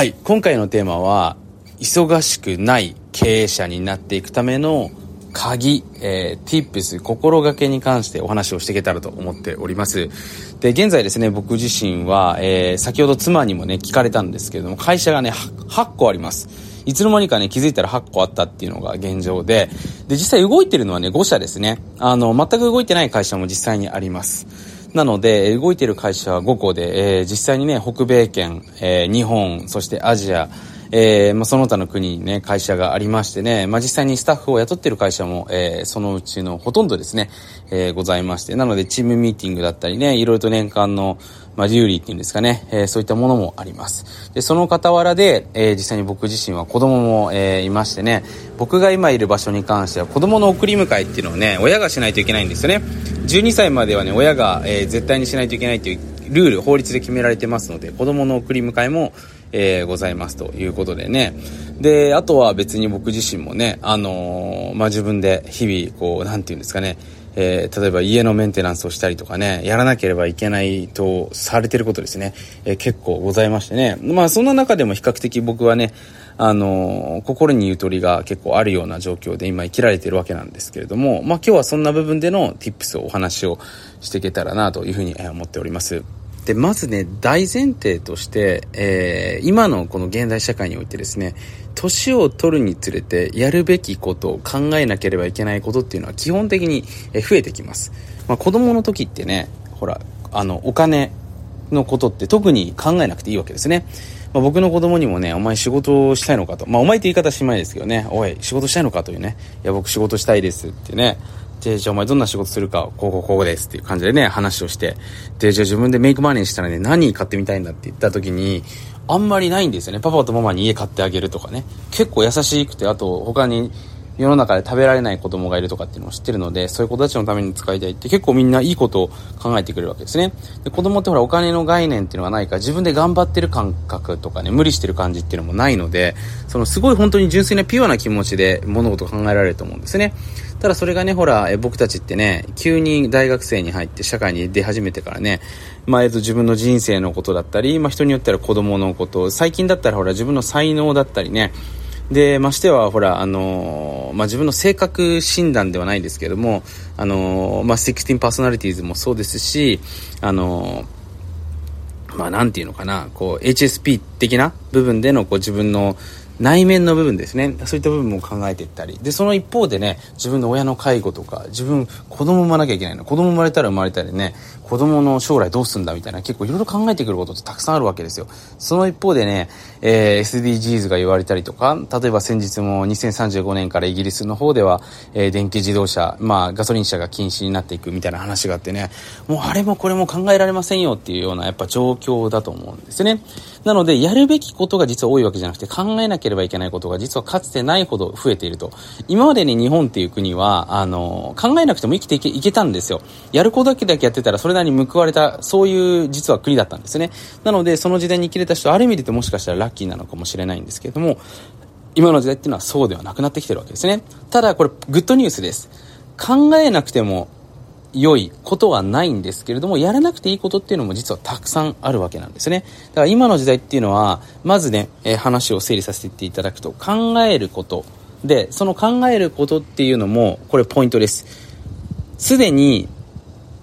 はい、今回のテーマは、忙しくない経営者になっていくための鍵、えー、tips、心がけに関してお話をしていけたらと思っております。で、現在ですね、僕自身は、えー、先ほど妻にもね、聞かれたんですけれども、会社がね、8個あります。いつの間にかね、気づいたら8個あったっていうのが現状で、で、実際動いてるのはね、5社ですね。あの、全く動いてない会社も実際にあります。なので、動いている会社は5個で、えー、実際にね、北米圏、えー、日本、そしてアジア、えー、まあ、その他の国にね、会社がありましてね、まあ、実際にスタッフを雇ってる会社も、えー、そのうちのほとんどですね、えー、ございまして、なのでチームミーティングだったりね、いろいろと年間の、まあ、有利っていうんですかね、えー、そういったものもあります。で、その傍らで、えー、実際に僕自身は子供も、えー、いましてね、僕が今いる場所に関しては子供の送り迎えっていうのをね、親がしないといけないんですよね。12歳まではね、親が、えー、絶対にしないといけないというルール、法律で決められてますので、子供の送り迎えも、えー、ございますということでね。で、あとは別に僕自身もね、あのー、まあ、自分で日々、こう、なんていうんですかね、えー、例えば家のメンテナンスをしたりとかね、やらなければいけないとされてることですね、えー、結構ございましてね。まあそんな中でも比較的僕はね、あのー、心にゆとりが結構あるような状況で今生きられてるわけなんですけれども、まあ今日はそんな部分での tips をお話をしていけたらなというふうに思っております。で、まずね、大前提として、えー、今のこの現代社会においてですね、年を取るにつれてやるべきことを考えなければいけないことっていうのは基本的に増えてきます。まあ、子供の時ってね、ほら、あの、お金のことって特に考えなくていいわけですね。まあ、僕の子供にもね、お前仕事をしたいのかと。まあ、お前って言い方しまいですけどね、おい、仕事したいのかというね。いや、僕仕事したいですってね。で、じゃあお前どんな仕事するか、こうこうこうですっていう感じでね、話をして、で、じゃあ自分でメイクマネーしたらね、何買ってみたいんだって言った時に、あんまりないんですよね。パパとママに家買ってあげるとかね。結構優しくて、あと他に世の中で食べられない子供がいるとかっていうのを知ってるので、そういう子たちのために使いたいって結構みんないいことを考えてくれるわけですね。で子供ってほらお金の概念っていうのがないから自分で頑張ってる感覚とかね、無理してる感じっていうのもないので、そのすごい本当に純粋なピュアな気持ちで物事を考えられると思うんですね。ただそれがね、ほら、え僕たちってね、急に大学生に入って社会に出始めてからね、まあ、えっと、自分の人生のことだったり、まあ、人によっては子供のこと、最近だったらほら、自分の才能だったりね、で、ましては、ほら、あのー、まあ、自分の性格診断ではないですけども、あのー、まあ、16パーソナリティーズもそうですし、あのー、まあ、なんていうのかな、こう、HSP 的な部分での、こう、自分の、内面の部分ですね。そういった部分も考えていったり。で、その一方でね、自分の親の介護とか、自分、子供産まなきゃいけないの。子供生まれたら生まれたりね、子供の将来どうすんだみたいな、結構いろいろ考えてくることってたくさんあるわけですよ。その一方でね、えー、SDGs が言われたりとか、例えば先日も2035年からイギリスの方では、えー、電気自動車、まあガソリン車が禁止になっていくみたいな話があってね、もうあれもこれも考えられませんよっていうようなやっぱ状況だと思うんですね。なので、やるべきことが実は多いわけじゃなくて、考えなきゃければいけないことが実はかつてないほど増えていると。今までに日本っていう国は、あの、考えなくても生きていけいけたんですよ。やることだけだけやってたら、それなりに報われた、そういう実は国だったんですね。なので、その時代に生きれた人、ある意味で言ってもしかしたらラッキーなのかもしれないんですけれども、今の時代っていうのはそうではなくなってきてるわけですね。ただ、これ、グッドニュースです。考えなくても良いことはないんですけれども、やらなくていいことっていうのも実はたくさんあるわけなんですね。だから今の時代っていうのは、まずね、えー、話を整理させていただくと、考えること。で、その考えることっていうのも、これポイントです。すでに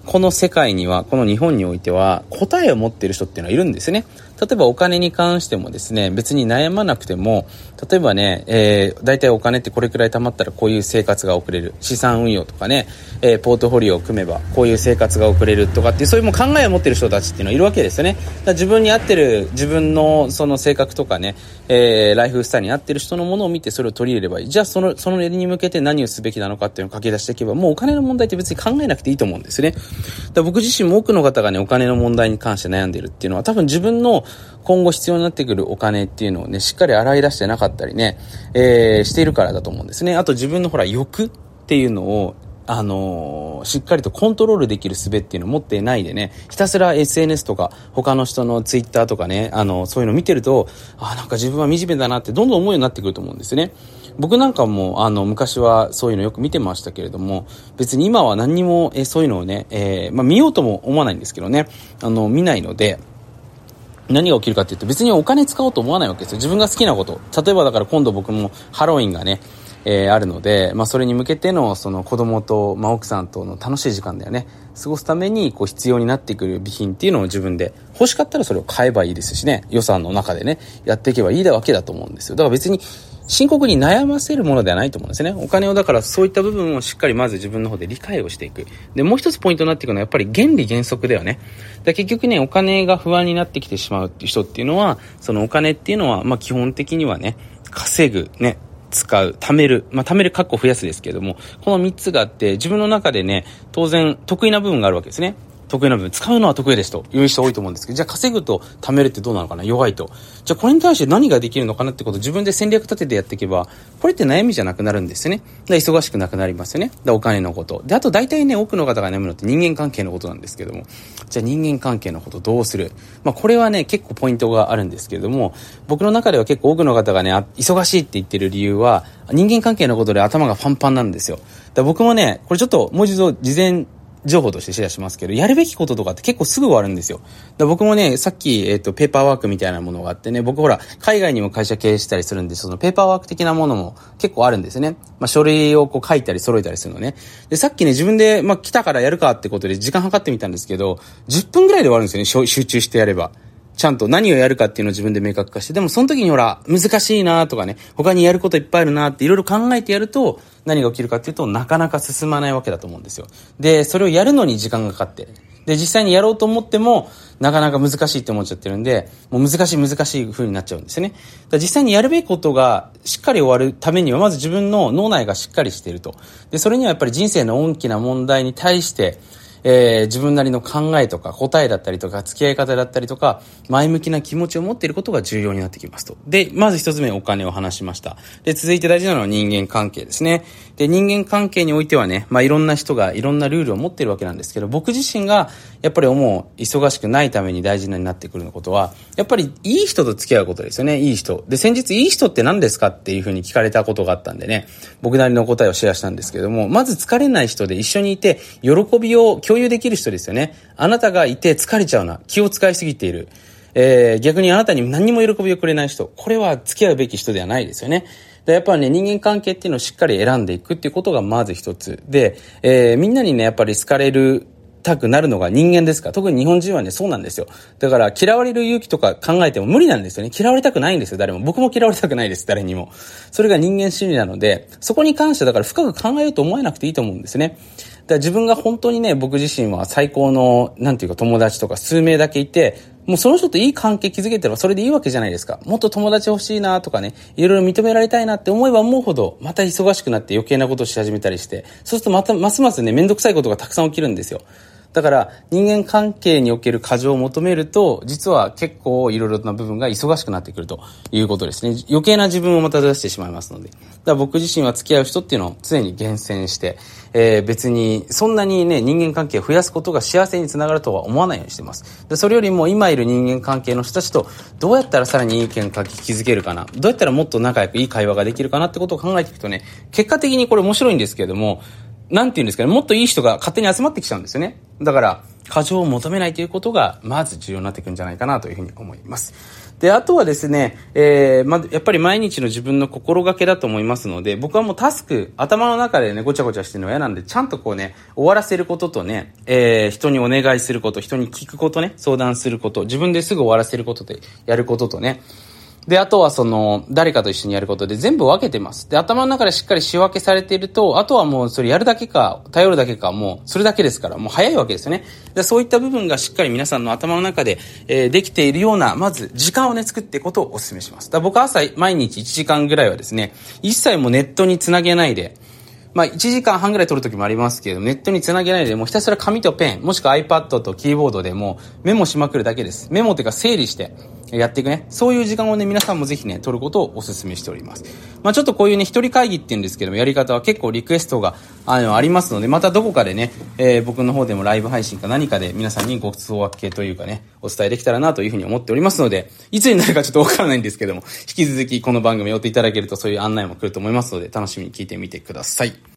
この世界には、この日本においては、答えを持っている人っていうのはいるんですね。例えばお金に関してもですね、別に悩まなくても、例えばね、えー、大体お金ってこれくらい貯まったらこういう生活が送れる。資産運用とかね、えー、ポートフォリオを組めばこういう生活が送れるとかっていう、そういうもう考えを持ってる人たちっていうのはいるわけですよね。だ自分に合ってる、自分のその性格とかね、えー、ライフスタイルに合ってる人のものを見てそれを取り入れればいい。じゃあその、そのに向けて何をすべきなのかっていうのを書き出していけば、もうお金の問題って別に考えなくていいと思うんですね。だ僕自身も多くの方がね、お金の問題に関して悩んでるっていうのは、多分自分の今後必要になってくるお金っていうのをね、しっかり洗い出してなかったりね、えー、しているからだと思うんですね。あと自分のほら、欲っていうのを、あのー、しっかりとコントロールできる術っていうのを持ってないでね、ひたすら SNS とか、他の人の Twitter とかね、あのー、そういうの見てると、あ、なんか自分は惨めだなってどんどん思うようになってくると思うんですね。僕なんかも、あの、昔はそういうのよく見てましたけれども、別に今は何にも、えそういうのをね、えー、まあ、見ようとも思わないんですけどね、あの、見ないので、何が起きるかっていうと別にお金使おうと思わないわけですよ。自分が好きなこと。例えばだから今度僕もハロウィンがね、えー、あるので、まあ、それに向けてのその子供と、まあ、奥さんとの楽しい時間だよね過ごすためにこう必要になってくる備品っていうのを自分で欲しかったらそれを買えばいいですしね予算の中でねやっていけばいいわけだと思うんですよだから別に深刻に悩ませるものではないと思うんですね。お金をだからそういった部分をしっかりまず自分の方で理解をしていく。で、もう一つポイントになっていくのはやっぱり原理原則だよね。だ結局ね、お金が不安になってきてしまうっていう人っていうのは、そのお金っていうのは、まあ基本的にはね、稼ぐ、ね、使う、貯める、まあ、貯める、確保増やすですけれども、この3つがあって、自分の中でね、当然、得意な部分があるわけですね。得意な部分、使うのは得意ですという人多いと思うんですけど、じゃあ稼ぐと貯めるってどうなのかな？弱いと。じゃあこれに対して何ができるのかなってことを自分で戦略立ててやっていけば、これって悩みじゃなくなるんですよね。だ忙しくなくなりますよね。だお金のこと。で、あと大体ね、多くの方が悩むのって人間関係のことなんですけども、じゃあ人間関係のことどうする？まあこれはね、結構ポイントがあるんですけれども、僕の中では結構多くの方がね、忙しいって言ってる理由は、人間関係のことで頭がパンパンなんですよ。だ僕もね、これちょっともう一度事前情報としてシェアしますけど、やるべきこととかって結構すぐ終わるんですよ。だ僕もね、さっき、えっ、ー、と、ペーパーワークみたいなものがあってね、僕ほら、海外にも会社経営したりするんで、そのペーパーワーク的なものも結構あるんですね。まあ、書類をこう書いたり揃えたりするのね。で、さっきね、自分で、まあ、来たからやるかってことで時間計ってみたんですけど、10分ぐらいで終わるんですよね、集中してやれば。ちゃんと何をやるかっていうのを自分で明確化して、でもその時にほら、難しいなとかね、他にやることいっぱいあるなっていろいろ考えてやると、何が起きるかっていうと、なかなか進まないわけだと思うんですよ。で、それをやるのに時間がかかって。で、実際にやろうと思っても、なかなか難しいって思っちゃってるんで、もう難しい難しい風になっちゃうんですね。だ実際にやるべきことがしっかり終わるためには、まず自分の脳内がしっかりしていると。で、それにはやっぱり人生の大きな問題に対して、えー、自分なりの考えとか答えだったりとか付き合い方だったりとか前向きな気持ちを持っていることが重要になってきますと。で、まず一つ目お金を話しました。で、続いて大事なのは人間関係ですね。で、人間関係においてはね、まあいろんな人がいろんなルールを持っているわけなんですけど、僕自身がやっぱり思う忙しくないために大事になってくることは、やっぱりいい人と付き合うことですよね、いい人。で、先日いい人って何ですかっていうふうに聞かれたことがあったんでね、僕なりの答えをシェアしたんですけども、まず疲れない人で一緒にいて喜びを共有できる人ですよね。あなたがいて疲れちゃうな。気を使いすぎている。えー、逆にあなたに何にも喜びをくれない人。これは付き合うべき人ではないですよね。で、やっぱりね、人間関係っていうのをしっかり選んでいくっていうことがまず一つ。で、えー、みんなにね、やっぱり好かれるたくなるのが人間ですか。特に日本人はね、そうなんですよ。だから、嫌われる勇気とか考えても無理なんですよね。嫌われたくないんですよ、誰も。僕も嫌われたくないです、誰にも。それが人間心理なので、そこに関してだから深く考えようと思えなくていいと思うんですね。だから自分が本当にね、僕自身は最高の、なんていうか友達とか数名だけいて、もうその人といい関係築けてればそれでいいわけじゃないですか。もっと友達欲しいなとかね、いろいろ認められたいなって思えば思うほど、また忙しくなって余計なことをし始めたりして、そうするとまた、ますますね、めんどくさいことがたくさん起きるんですよ。だから人間関係における過剰を求めると、実は結構いろいろな部分が忙しくなってくるということですね。余計な自分をまた出してしまいますので。だから僕自身は付き合う人っていうのを常に厳選して、えー、別にそんなにね、人間関係を増やすことが幸せにつながるとは思わないようにしてます。でそれよりも今いる人間関係の人たちとどうやったらさらにいい関係築けるかな？どうやったらもっと仲良くいい会話ができるかなってことを考えていくとね、結果的にこれ面白いんですけれども、なんて言うんですかね、もっといい人が勝手に集まってきちゃうんですよね。だから、過剰を求めないということが、まず重要になっていくんじゃないかなというふうに思います。で、あとはですね、えー、ま、やっぱり毎日の自分の心がけだと思いますので、僕はもうタスク、頭の中でね、ごちゃごちゃしてるのは嫌なんで、ちゃんとこうね、終わらせることとね、えー、人にお願いすること、人に聞くことね、相談すること、自分ですぐ終わらせることでやることとね、で、あとはその、誰かと一緒にやることで全部分けてます。で、頭の中でしっかり仕分けされていると、あとはもうそれやるだけか、頼るだけか、もうそれだけですから、もう早いわけですよね。で、そういった部分がしっかり皆さんの頭の中で、えー、できているような、まず時間をね、作っていくことをお勧めします。だ僕は朝毎日1時間ぐらいはですね、一切もうネットにつなげないで、まあ、1時間半ぐらい取る時もありますけど、ネットにつなげないで、もうひたすら紙とペン、もしくは iPad とキーボードでもメモしまくるだけです。メモっていうか整理して、やっていくね。そういう時間をね、皆さんもぜひね、取ることをお勧めしております。まあちょっとこういうね、一人会議って言うんですけども、やり方は結構リクエストが、あの、ありますので、またどこかでね、えー、僕の方でもライブ配信か何かで皆さんにご都合分けというかね、お伝えできたらなというふうに思っておりますので、いつになるかちょっとわからないんですけども、引き続きこの番組を追っていただけるとそういう案内も来ると思いますので、楽しみに聞いてみてください。